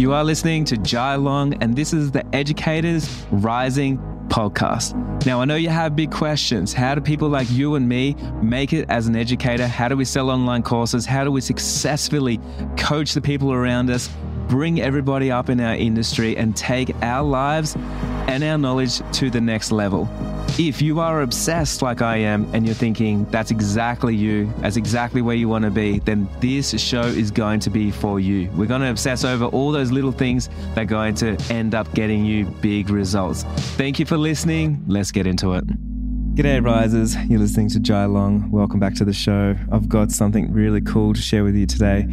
You are listening to Jai Long, and this is the Educators Rising podcast. Now, I know you have big questions. How do people like you and me make it as an educator? How do we sell online courses? How do we successfully coach the people around us, bring everybody up in our industry, and take our lives and our knowledge to the next level? If you are obsessed like I am and you're thinking that's exactly you, that's exactly where you want to be, then this show is going to be for you. We're going to obsess over all those little things that are going to end up getting you big results. Thank you for listening. Let's get into it. G'day, Risers. You're listening to Jai Long. Welcome back to the show. I've got something really cool to share with you today.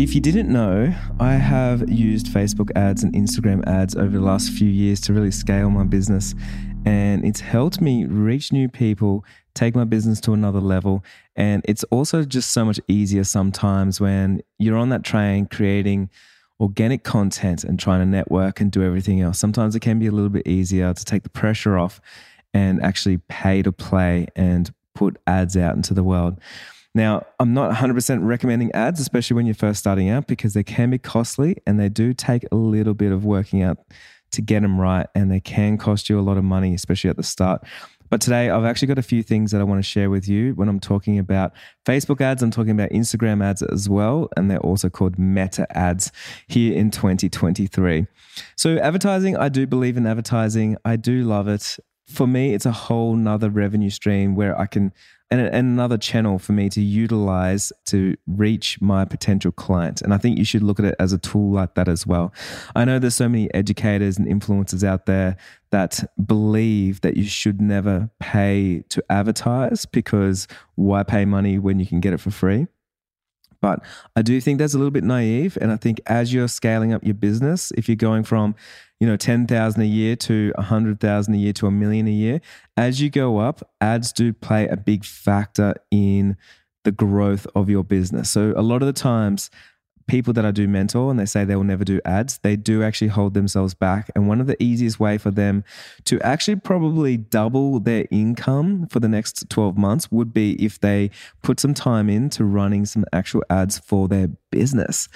If you didn't know, I have used Facebook ads and Instagram ads over the last few years to really scale my business and it's helped me reach new people, take my business to another level. And it's also just so much easier sometimes when you're on that train creating organic content and trying to network and do everything else. Sometimes it can be a little bit easier to take the pressure off and actually pay to play and put ads out into the world. Now, I'm not 100% recommending ads, especially when you're first starting out, because they can be costly and they do take a little bit of working out to get them right, and they can cost you a lot of money, especially at the start. But today, I've actually got a few things that I want to share with you when I'm talking about Facebook ads. I'm talking about Instagram ads as well, and they're also called meta ads here in 2023. So, advertising, I do believe in advertising. I do love it. For me, it's a whole nother revenue stream where I can and, and another channel for me to utilize to reach my potential clients. And I think you should look at it as a tool like that as well. I know there's so many educators and influencers out there that believe that you should never pay to advertise because why pay money when you can get it for free? But I do think that's a little bit naive. And I think as you're scaling up your business, if you're going from, you know, 10,000 a year to 100,000 a year to a million a year, as you go up, ads do play a big factor in the growth of your business. So a lot of the times people that I do mentor and they say they will never do ads, they do actually hold themselves back. And one of the easiest way for them to actually probably double their income for the next 12 months would be if they put some time into running some actual ads for their business.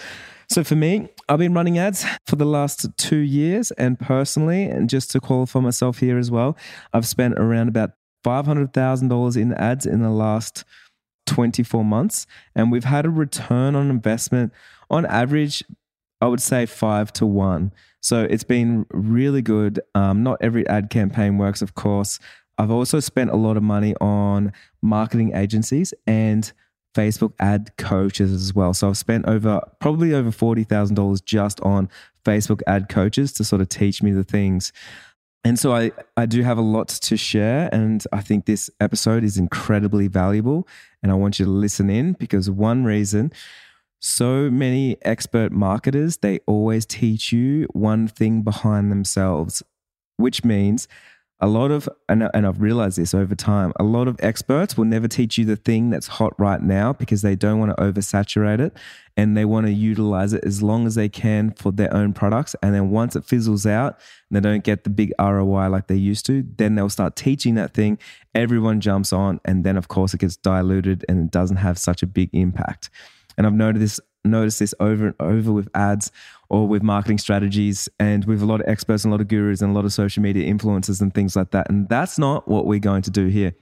So for me, I've been running ads for the last two years, and personally, and just to qualify myself here as well, I've spent around about $500,000 in ads in the last 24 months, and we've had a return on investment on average, I would say five to one. So it's been really good. Um, not every ad campaign works, of course. I've also spent a lot of money on marketing agencies and Facebook ad coaches as well. So I've spent over probably over $40,000 just on Facebook ad coaches to sort of teach me the things. And so I, I do have a lot to share. And I think this episode is incredibly valuable. And I want you to listen in because one reason so many expert marketers, they always teach you one thing behind themselves, which means a lot of, and, and I've realized this over time, a lot of experts will never teach you the thing that's hot right now because they don't want to oversaturate it and they want to utilize it as long as they can for their own products. And then once it fizzles out and they don't get the big ROI like they used to, then they'll start teaching that thing. Everyone jumps on. And then, of course, it gets diluted and it doesn't have such a big impact. And I've noticed this noticed this over and over with ads or with marketing strategies and with a lot of experts and a lot of gurus and a lot of social media influencers and things like that. And that's not what we're going to do here.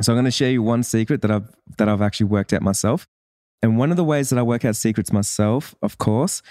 So I'm going to share you one secret that I've that I've actually worked out myself. And one of the ways that I work out secrets myself, of course,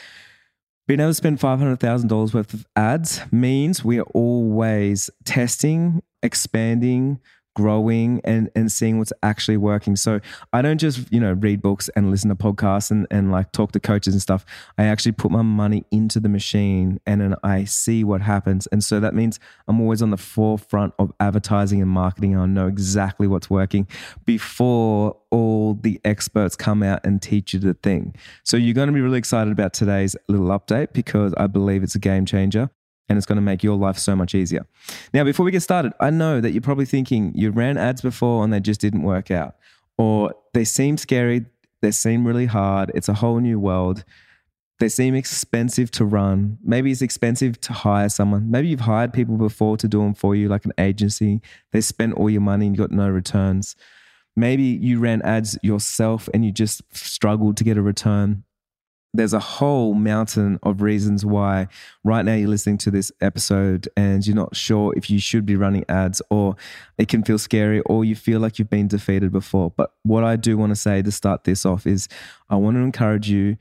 being able to spend $500,000 worth of ads means we are always testing, expanding, growing and and seeing what's actually working. So I don't just, you know, read books and listen to podcasts and, and like talk to coaches and stuff. I actually put my money into the machine and then I see what happens. And so that means I'm always on the forefront of advertising and marketing. I know exactly what's working before all the experts come out and teach you the thing. So you're going to be really excited about today's little update because I believe it's a game changer and it's going to make your life so much easier. Now, before we get started, I know that you're probably thinking you ran ads before and they just didn't work out, or they seem scary, they seem really hard, it's a whole new world. They seem expensive to run. Maybe it's expensive to hire someone. Maybe you've hired people before to do them for you, like an agency. They spent all your money and you got no returns. Maybe you ran ads yourself and you just struggled to get a return there's a whole mountain of reasons why right now you're listening to this episode and you're not sure if you should be running ads or it can feel scary or you feel like you've been defeated before. But what I do want to say to start this off is I want to encourage you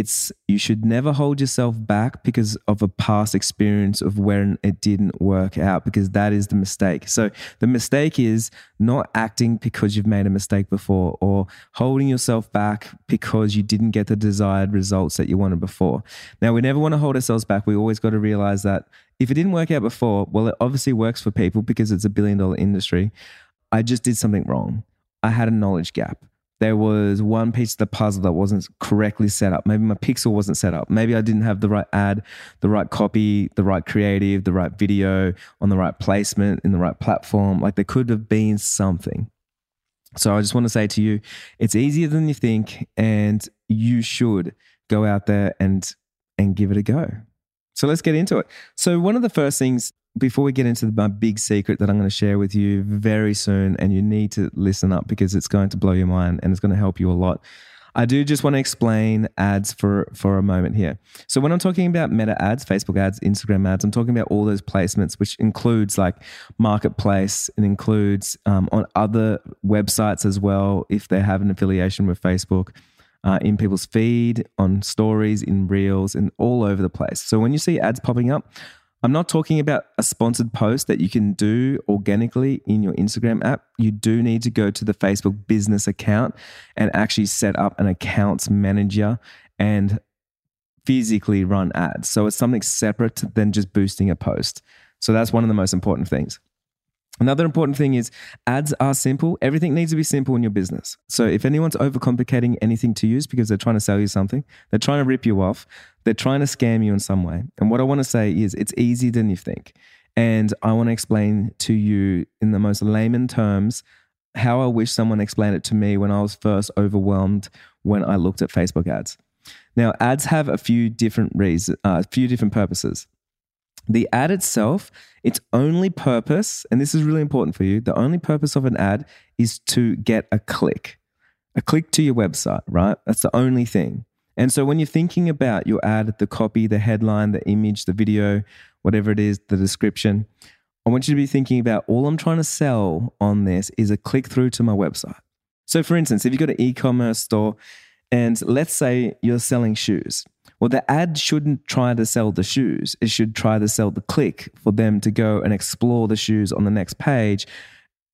it's you should never hold yourself back because of a past experience of when it didn't work out because that is the mistake. So the mistake is not acting because you've made a mistake before or holding yourself back because you didn't get the desired results that you wanted before. Now we never want to hold ourselves back. We always got to realize that if it didn't work out before, well it obviously works for people because it's a billion dollar industry. I just did something wrong. I had a knowledge gap there was one piece of the puzzle that wasn't correctly set up. Maybe my pixel wasn't set up. Maybe I didn't have the right ad, the right copy, the right creative, the right video on the right placement in the right platform. Like there could have been something. So I just want to say to you, it's easier than you think, and you should go out there and and give it a go. So let's get into it. So one of the first things before we get into my big secret that I'm going to share with you very soon, and you need to listen up because it's going to blow your mind and it's going to help you a lot. I do just want to explain ads for for a moment here. So when I'm talking about meta ads, Facebook ads, Instagram ads, I'm talking about all those placements, which includes like marketplace and includes um, on other websites as well if they have an affiliation with Facebook. Uh, in people's feed, on stories, in reels, and all over the place. So when you see ads popping up, I'm not talking about a sponsored post that you can do organically in your Instagram app. You do need to go to the Facebook business account and actually set up an accounts manager and physically run ads. So it's something separate than just boosting a post. So that's one of the most important things. Another important thing is ads are simple. Everything needs to be simple in your business. So if anyone's overcomplicating anything to use because they're trying to sell you something, they're trying to rip you off, they're trying to scam you in some way. And what I want to say is it's easier than you think. And I want to explain to you in the most layman terms how I wish someone explained it to me when I was first overwhelmed when I looked at Facebook ads. Now, ads have a few different reasons, uh, a few different purposes. The ad itself, its only purpose, and this is really important for you, the only purpose of an ad is to get a click, a click to your website, right? That's the only thing. And so when you're thinking about your ad, the copy, the headline, the image, the video, whatever it is, the description, I want you to be thinking about all I'm trying to sell on this is a click through to my website. So, for instance, if you've got an e commerce store and let's say you're selling shoes, well, the ad shouldn't try to sell the shoes. It should try to sell the click for them to go and explore the shoes on the next page.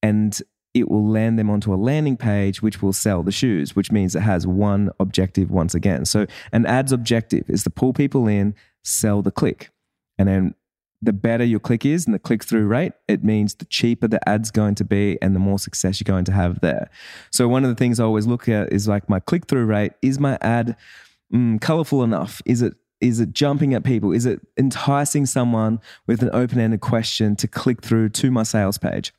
And it will land them onto a landing page, which will sell the shoes, which means it has one objective once again. So, an ad's objective is to pull people in, sell the click. And then the better your click is and the click through rate, it means the cheaper the ad's going to be and the more success you're going to have there. So, one of the things I always look at is like my click through rate. Is my ad mm, colorful enough? Is it is it jumping at people? Is it enticing someone with an open ended question to click through to my sales page?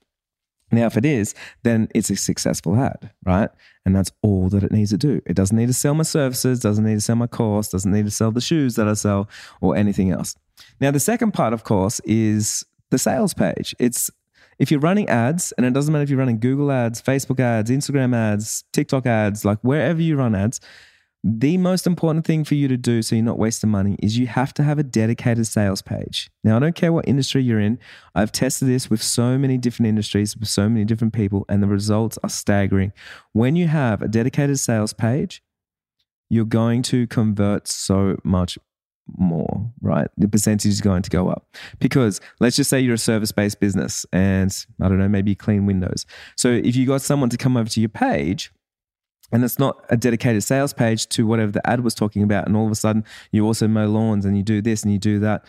Now, if it is, then it's a successful ad, right? And that's all that it needs to do. It doesn't need to sell my services, doesn't need to sell my course, doesn't need to sell the shoes that I sell or anything else. Now, the second part, of course, is the sales page. It's if you're running ads, and it doesn't matter if you're running Google ads, Facebook ads, Instagram ads, TikTok ads, like wherever you run ads, the most important thing for you to do so you're not wasting money is you have to have a dedicated sales page. Now, I don't care what industry you're in, I've tested this with so many different industries, with so many different people, and the results are staggering. When you have a dedicated sales page, you're going to convert so much more, right? The percentage is going to go up because let's just say you're a service based business and I don't know, maybe clean windows. So if you got someone to come over to your page, and it's not a dedicated sales page to whatever the ad was talking about. And all of a sudden, you also mow lawns and you do this and you do that.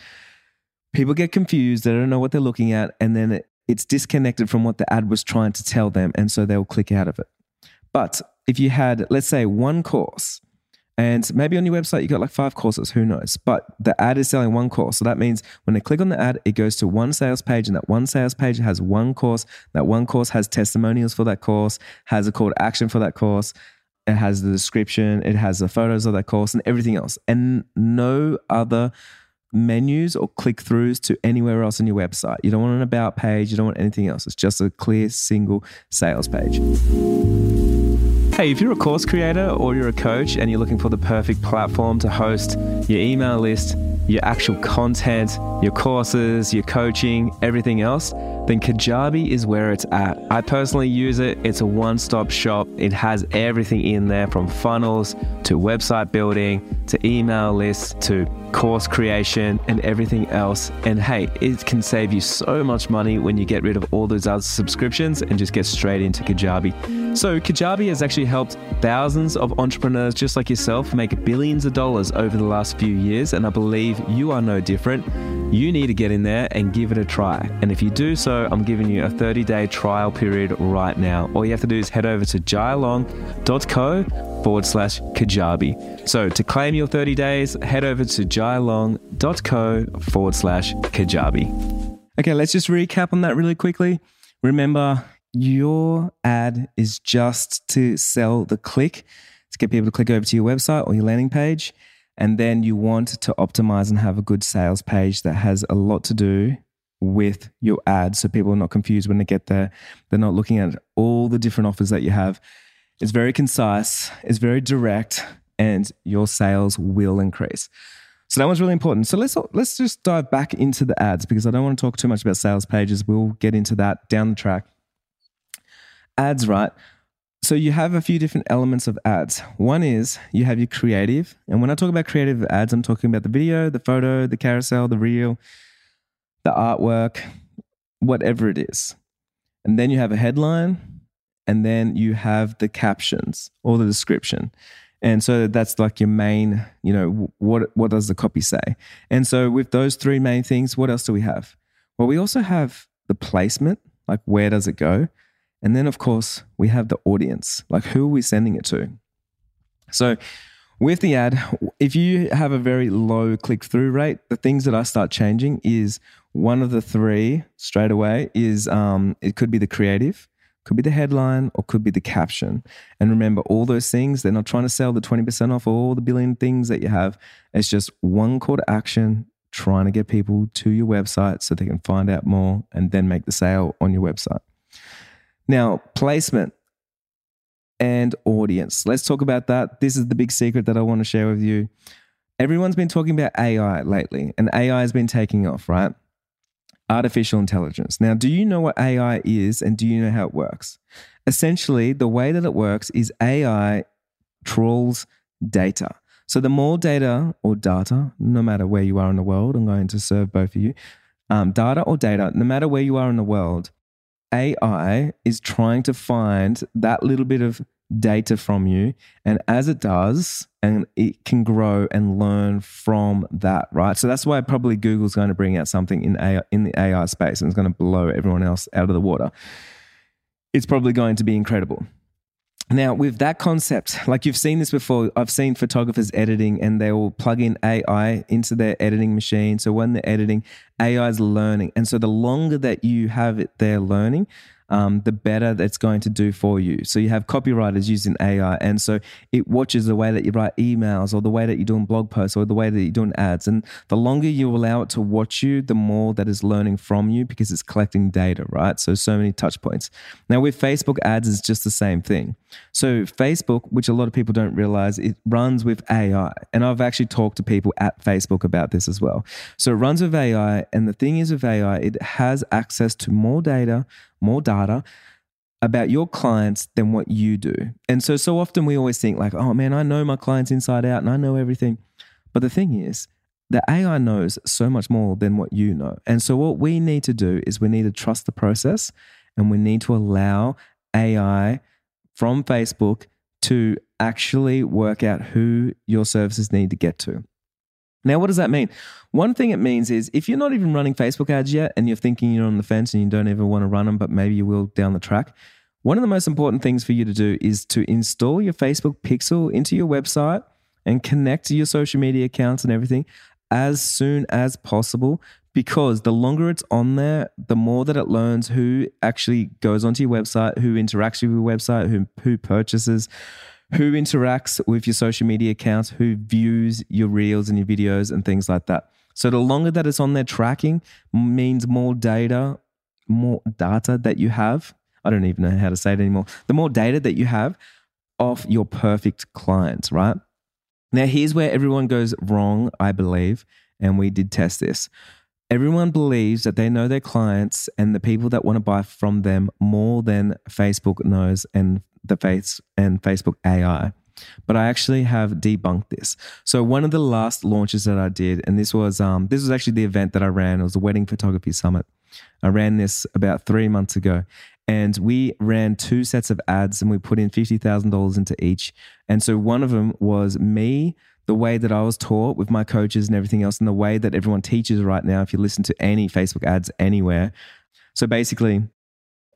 People get confused. They don't know what they're looking at. And then it, it's disconnected from what the ad was trying to tell them. And so they'll click out of it. But if you had, let's say, one course, and maybe on your website you got like five courses, who knows? But the ad is selling one course. So that means when they click on the ad, it goes to one sales page, and that one sales page has one course. That one course has testimonials for that course, has a call to action for that course. It has the description, it has the photos of that course, and everything else. And no other menus or click throughs to anywhere else on your website. You don't want an about page, you don't want anything else. It's just a clear single sales page. Hey, if you're a course creator or you're a coach and you're looking for the perfect platform to host your email list, your actual content, your courses, your coaching, everything else, then Kajabi is where it's at. I personally use it. It's a one stop shop. It has everything in there from funnels to website building to email lists to course creation and everything else. And hey, it can save you so much money when you get rid of all those other subscriptions and just get straight into Kajabi. So, Kajabi has actually helped thousands of entrepreneurs just like yourself make billions of dollars over the last few years. And I believe you are no different. You need to get in there and give it a try. And if you do so, I'm giving you a 30 day trial period right now. All you have to do is head over to jailong.co forward slash Kajabi. So to claim your 30 days, head over to jailong.co forward slash Kajabi. Okay, let's just recap on that really quickly. Remember, your ad is just to sell the click, to get people to click over to your website or your landing page. And then you want to optimize and have a good sales page that has a lot to do with your ad so people are not confused when they get there. They're not looking at all the different offers that you have. It's very concise, it's very direct, and your sales will increase. So that one's really important. So let's let's just dive back into the ads because I don't want to talk too much about sales pages. We'll get into that down the track. Ads, right? So you have a few different elements of ads. One is you have your creative, and when I talk about creative ads, I'm talking about the video, the photo, the carousel, the reel, the artwork, whatever it is. And then you have a headline, and then you have the captions or the description. And so that's like your main, you know, what what does the copy say? And so with those three main things, what else do we have? Well, we also have the placement, like where does it go? And then of course, we have the audience, like who are we sending it to? So with the ad, if you have a very low click through rate, the things that I start changing is one of the three straight away is um, it could be the creative, could be the headline, or could be the caption. And remember, all those things, they're not trying to sell the 20% off all the billion things that you have. It's just one call to action, trying to get people to your website so they can find out more and then make the sale on your website. Now, placement and audience. Let's talk about that. This is the big secret that I want to share with you. Everyone's been talking about AI lately, and AI has been taking off, right? Artificial intelligence. Now, do you know what AI is and do you know how it works? Essentially, the way that it works is AI trawls data. So, the more data or data, no matter where you are in the world, I'm going to serve both of you, um, data or data, no matter where you are in the world, AI is trying to find that little bit of data from you. And as it does, and it can grow and learn from that, right? So that's why probably Google's going to bring out something in AI, in the AI space and it's going to blow everyone else out of the water. It's probably going to be incredible. Now, with that concept, like you've seen this before, I've seen photographers editing and they will plug in AI into their editing machine. So when they're editing, AI is learning. And so the longer that you have it there learning, um, the better that's going to do for you. So you have copywriters using AI, and so it watches the way that you write emails, or the way that you're doing blog posts, or the way that you're doing ads. And the longer you allow it to watch you, the more that is learning from you because it's collecting data, right? So so many touch points. Now with Facebook ads, it's just the same thing. So Facebook, which a lot of people don't realize, it runs with AI, and I've actually talked to people at Facebook about this as well. So it runs with AI, and the thing is with AI, it has access to more data more data about your clients than what you do. And so, so often we always think, like, oh man, I know my clients inside out and I know everything. But the thing is, the AI knows so much more than what you know. And so, what we need to do is we need to trust the process and we need to allow AI from Facebook to actually work out who your services need to get to. Now, what does that mean? One thing it means is if you're not even running Facebook ads yet and you're thinking you're on the fence and you don't ever want to run them, but maybe you will down the track, one of the most important things for you to do is to install your Facebook pixel into your website and connect to your social media accounts and everything as soon as possible because the longer it's on there, the more that it learns who actually goes onto your website, who interacts with your website, who, who purchases, who interacts with your social media accounts, who views your reels and your videos and things like that. So the longer that it's on there tracking means more data, more data that you have. I don't even know how to say it anymore. The more data that you have, off your perfect clients, right? Now, here's where everyone goes wrong, I believe, and we did test this. Everyone believes that they know their clients and the people that want to buy from them more than Facebook knows and the face and Facebook AI. But I actually have debunked this. So one of the last launches that I did, and this was um, this was actually the event that I ran. It was a wedding photography summit. I ran this about three months ago, and we ran two sets of ads, and we put in fifty thousand dollars into each. And so one of them was me the way that I was taught with my coaches and everything else, and the way that everyone teaches right now, if you listen to any Facebook ads anywhere. So basically,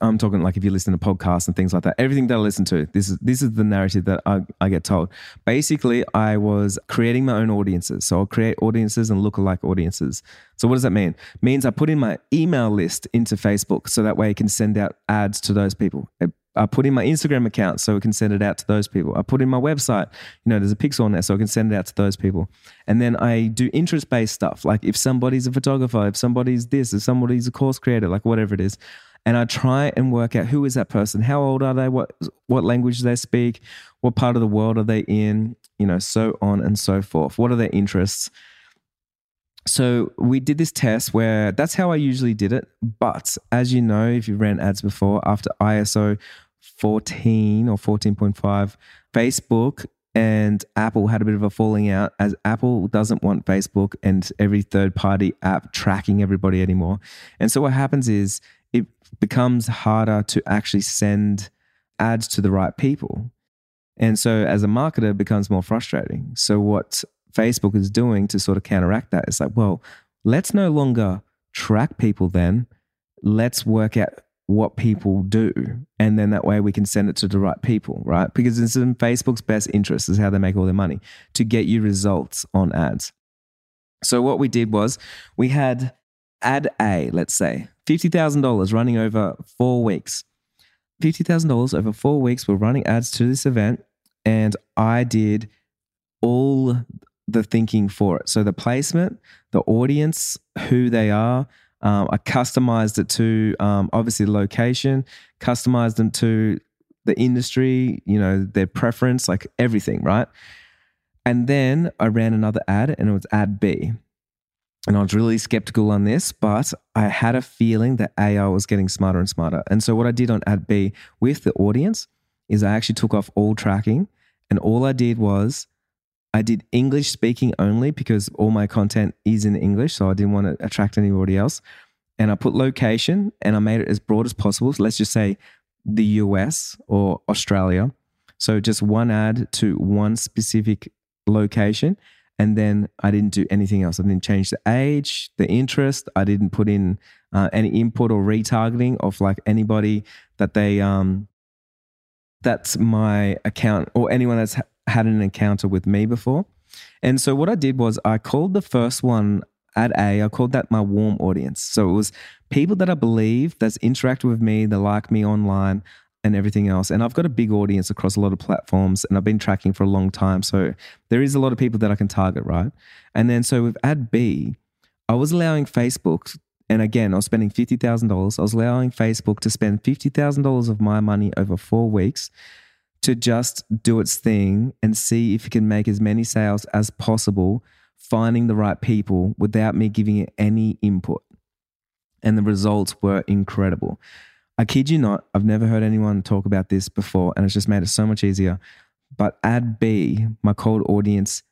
I'm talking like if you listen to podcasts and things like that, everything that I listen to, this is this is the narrative that I, I get told. Basically, I was creating my own audiences. So I'll create audiences and lookalike audiences. So what does that mean? It means I put in my email list into Facebook so that way I can send out ads to those people. I put in my Instagram account so I can send it out to those people. I put in my website, you know, there's a pixel on there so I can send it out to those people. And then I do interest based stuff. Like if somebody's a photographer, if somebody's this, if somebody's a course creator, like whatever it is. And I try and work out who is that person? How old are they? What what language do they speak? What part of the world are they in? You know, so on and so forth. What are their interests? So we did this test where that's how I usually did it. But as you know, if you ran ads before, after iOS 14 or 14.5, Facebook and Apple had a bit of a falling out as Apple doesn't want Facebook and every third party app tracking everybody anymore. And so what happens is becomes harder to actually send ads to the right people. And so as a marketer it becomes more frustrating. So what Facebook is doing to sort of counteract that is like, well, let's no longer track people then. Let's work out what people do. And then that way we can send it to the right people, right? Because it's in Facebook's best interest, is how they make all their money to get you results on ads. So what we did was we had ad A, let's say, $50,000 running over four weeks. $50,000 over four weeks. We're running ads to this event. And I did all the thinking for it. So the placement, the audience, who they are, um, I customized it to um, obviously the location, customized them to the industry, you know, their preference, like everything, right? And then I ran another ad and it was ad B. And I was really skeptical on this, but I had a feeling that AI was getting smarter and smarter. And so what I did on ad B with the audience is I actually took off all tracking and all I did was I did English speaking only because all my content is in English. So I didn't want to attract anybody else. And I put location and I made it as broad as possible. So let's just say the US or Australia. So just one ad to one specific location. And then I didn't do anything else. I didn't change the age, the interest. I didn't put in uh, any input or retargeting of like anybody that they, um, that's my account or anyone that's had an encounter with me before. And so what I did was I called the first one at A, I called that my warm audience. So it was people that I believe that's interacted with me, they like me online and everything else. And I've got a big audience across a lot of platforms and I've been tracking for a long time. So there is a lot of people that I can target, right? And then so with ad B, I was allowing Facebook and again, I was spending $50,000. I was allowing Facebook to spend $50,000 of my money over four weeks to just do its thing and see if it can make as many sales as possible, finding the right people without me giving it any input. And the results were incredible. I kid you not, I've never heard anyone talk about this before, and it's just made it so much easier. But ad B, my cold audience,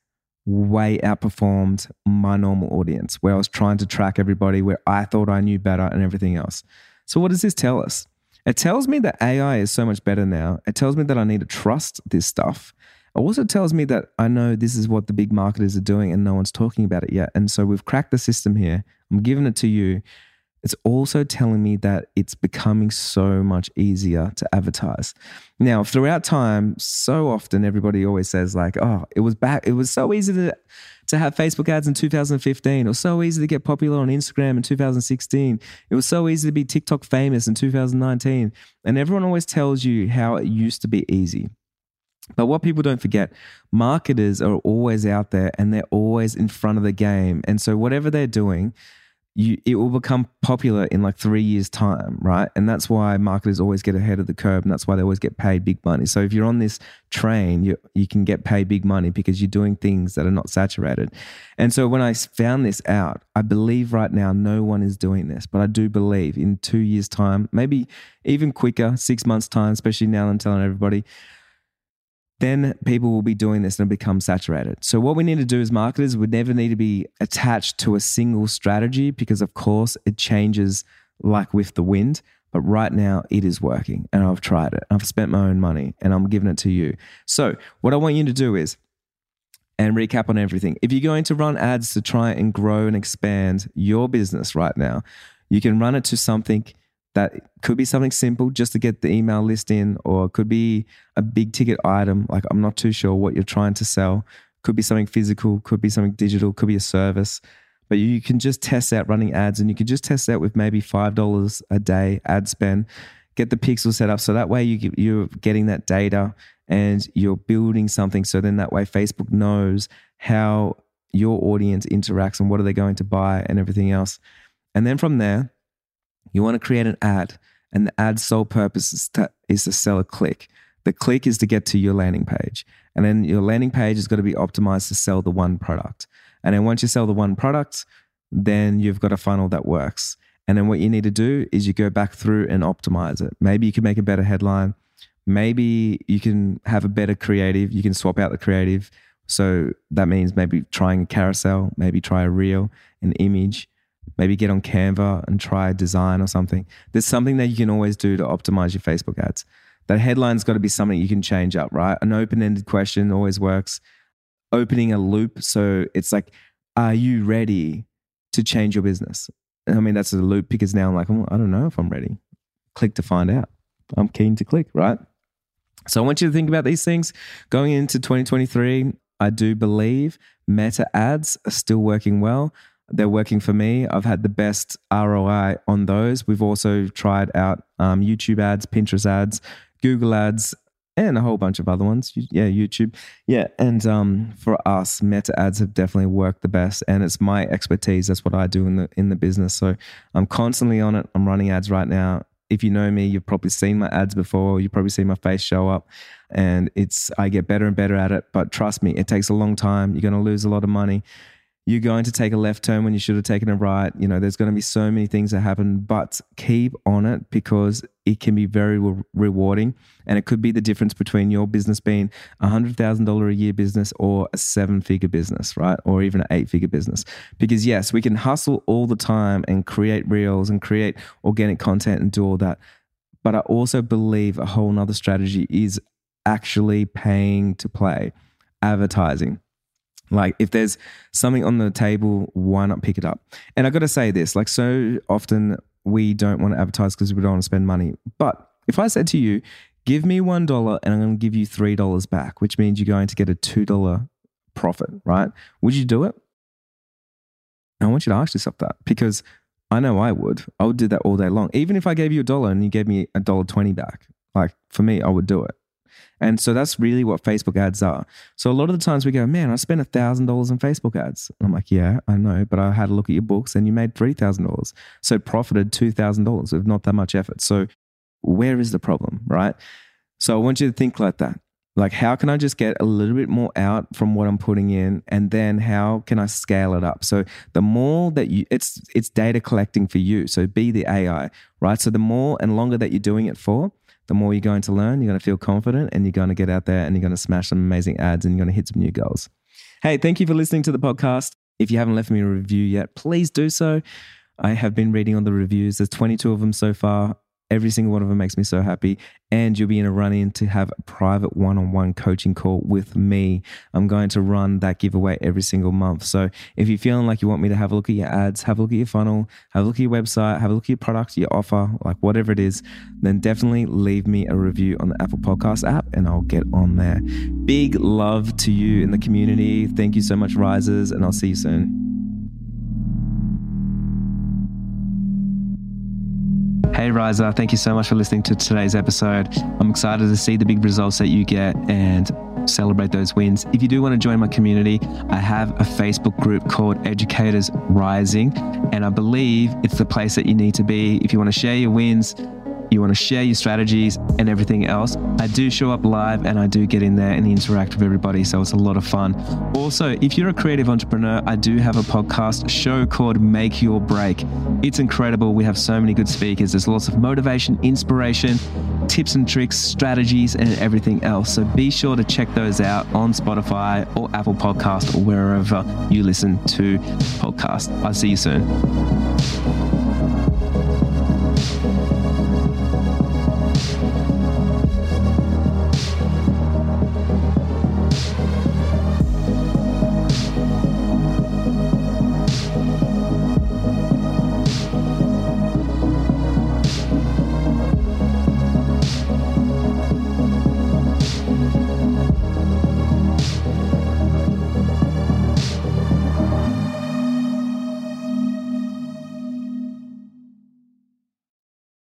way outperformed my normal audience, where I was trying to track everybody, where I thought I knew better and everything else. So, what does this tell us? It tells me that AI is so much better now. It tells me that I need to trust this stuff. It also tells me that I know this is what the big marketers are doing and no one's talking about it yet. And so we've cracked the system here. I'm giving it to you. It's also telling me that it's becoming so much easier to advertise. Now, throughout time, so often everybody always says, like, oh, it was back, it was so easy to to have Facebook ads in 2015. It was so easy to get popular on Instagram in 2016. It was so easy to be TikTok famous in 2019. And everyone always tells you how it used to be easy. But what people don't forget, marketers are always out there and they're always in front of the game. And so whatever they're doing, you it will become popular in like three years time right? And that's why marketers always get ahead of the curve and that's why they always get paid big money. So if you're on this train you you can get paid big money because you're doing things that are not saturated. And so when i found this out i believe right now no one is doing this but i do believe in two years time maybe even quicker six months time especially now i'm telling everybody then people will be doing this and become saturated. So, what we need to do as marketers would never need to be attached to a single strategy because, of course, it changes like with the wind. But right now, it is working and I've tried it. I've spent my own money and I'm giving it to you. So, what I want you to do is, and recap on everything. If you're going to run ads to try and grow and expand your business right now, you can run it to something that could be something simple just to get the email list in, or could be a big ticket item. Like I'm not too sure what you're trying to sell. Could be something physical, could be something digital, could be a service. But you can just test out running ads and you can just test out with maybe $5 a day ad spend. Get the pixel set up so that way you, you're getting that data and you're building something. So then that way Facebook knows how your audience interacts and what are they going to buy and everything else. And then from there, you want to create an ad, and the ad's sole purpose is to, is to sell a click. The click is to get to your landing page. And then your landing page is got to be optimized to sell the one product. And then once you sell the one product, then you've got a funnel that works. And then what you need to do is you go back through and optimize it. Maybe you can make a better headline. Maybe you can have a better creative. You can swap out the creative. So that means maybe trying a carousel, maybe try a reel, an image, maybe get on Canva and try a design or something. There's something that you can always do to optimize your Facebook ads. That headline's got to be something you can change up, right? An open ended question always works. Opening a loop. So it's like, are you ready to change your business? I mean, that's a loop because now I'm like, I don't know if I'm ready. Click to find out. I'm keen to click, right? So I want you to think about these things going into 2023. I do believe meta ads are still working well. They're working for me. I've had the best ROI on those. We've also tried out um, YouTube ads, Pinterest ads, Google ads, and a whole bunch of other ones. Yeah, YouTube. Yeah, and um, for us, Meta ads have definitely worked the best, and it's my expertise. That's what I do in the in the business. So I'm constantly on it. I'm running ads right now. If you know me, you've probably seen my ads before. You've probably seen my face show up, and it's I get better and better at it. But trust me, it takes a long time. You're going to lose a lot of money you're going to take a left turn when you should have taken a right. You know, there's going to be so many things that happen, but keep on it because it can be very re- rewarding. And it could be the difference between your business being a $100,000 a year business or a seven figure business, right? Or even an eight figure business. Because yes, we can hustle all the time and create reels and create organic content and do all that. But I also believe a whole nother strategy is actually paying to play advertising like if there's something on the table, why not pick it up? And I got to say this, like so often we don't want to advertise because we don't want to spend money. But if I said to you, give me one dollar and I'm going to give you three dollars back, which means you're going to get a two dollar profit, right? Would you do it? I want you to ask yourself that because I know I would. I would do that all day long. Even if I gave you a dollar and you gave me a dollar twenty back, like for me, I would do it. And so that's really what Facebook ads are. So a lot of the times we go, man, I spent $1,000 on Facebook ads. And I'm like, yeah, I know, but I had a look at your books and you made $3,000. So profited $2,000 with not that much effort. So where is the problem, right? So I want you to think like that. Like, how can I just get a little bit more out from what I'm putting in, and then how can I scale it up? So the more that you, it's it's data collecting for you. So be the AI, right? So the more and longer that you're doing it for, the more you're going to learn, you're going to feel confident and you're going to get out there and you're going to smash some amazing ads and you're going to hit some new goals. Hey, thank you for listening to the podcast. If you haven't left me a review yet, please do so. I have been reading on the reviews. There's 22 of them so far. Every single one of them makes me so happy. And you'll be in a run in to have a private one on one coaching call with me. I'm going to run that giveaway every single month. So if you're feeling like you want me to have a look at your ads, have a look at your funnel, have a look at your website, have a look at your product, your offer, like whatever it is, then definitely leave me a review on the Apple Podcast app and I'll get on there. Big love to you in the community. Thank you so much, Risers, and I'll see you soon. Hey, Riser, thank you so much for listening to today's episode. I'm excited to see the big results that you get and celebrate those wins. If you do want to join my community, I have a Facebook group called Educators Rising, and I believe it's the place that you need to be if you want to share your wins you want to share your strategies and everything else, I do show up live and I do get in there and interact with everybody. So it's a lot of fun. Also, if you're a creative entrepreneur, I do have a podcast show called Make Your Break. It's incredible. We have so many good speakers. There's lots of motivation, inspiration, tips and tricks, strategies, and everything else. So be sure to check those out on Spotify or Apple Podcast or wherever you listen to podcasts. I'll see you soon.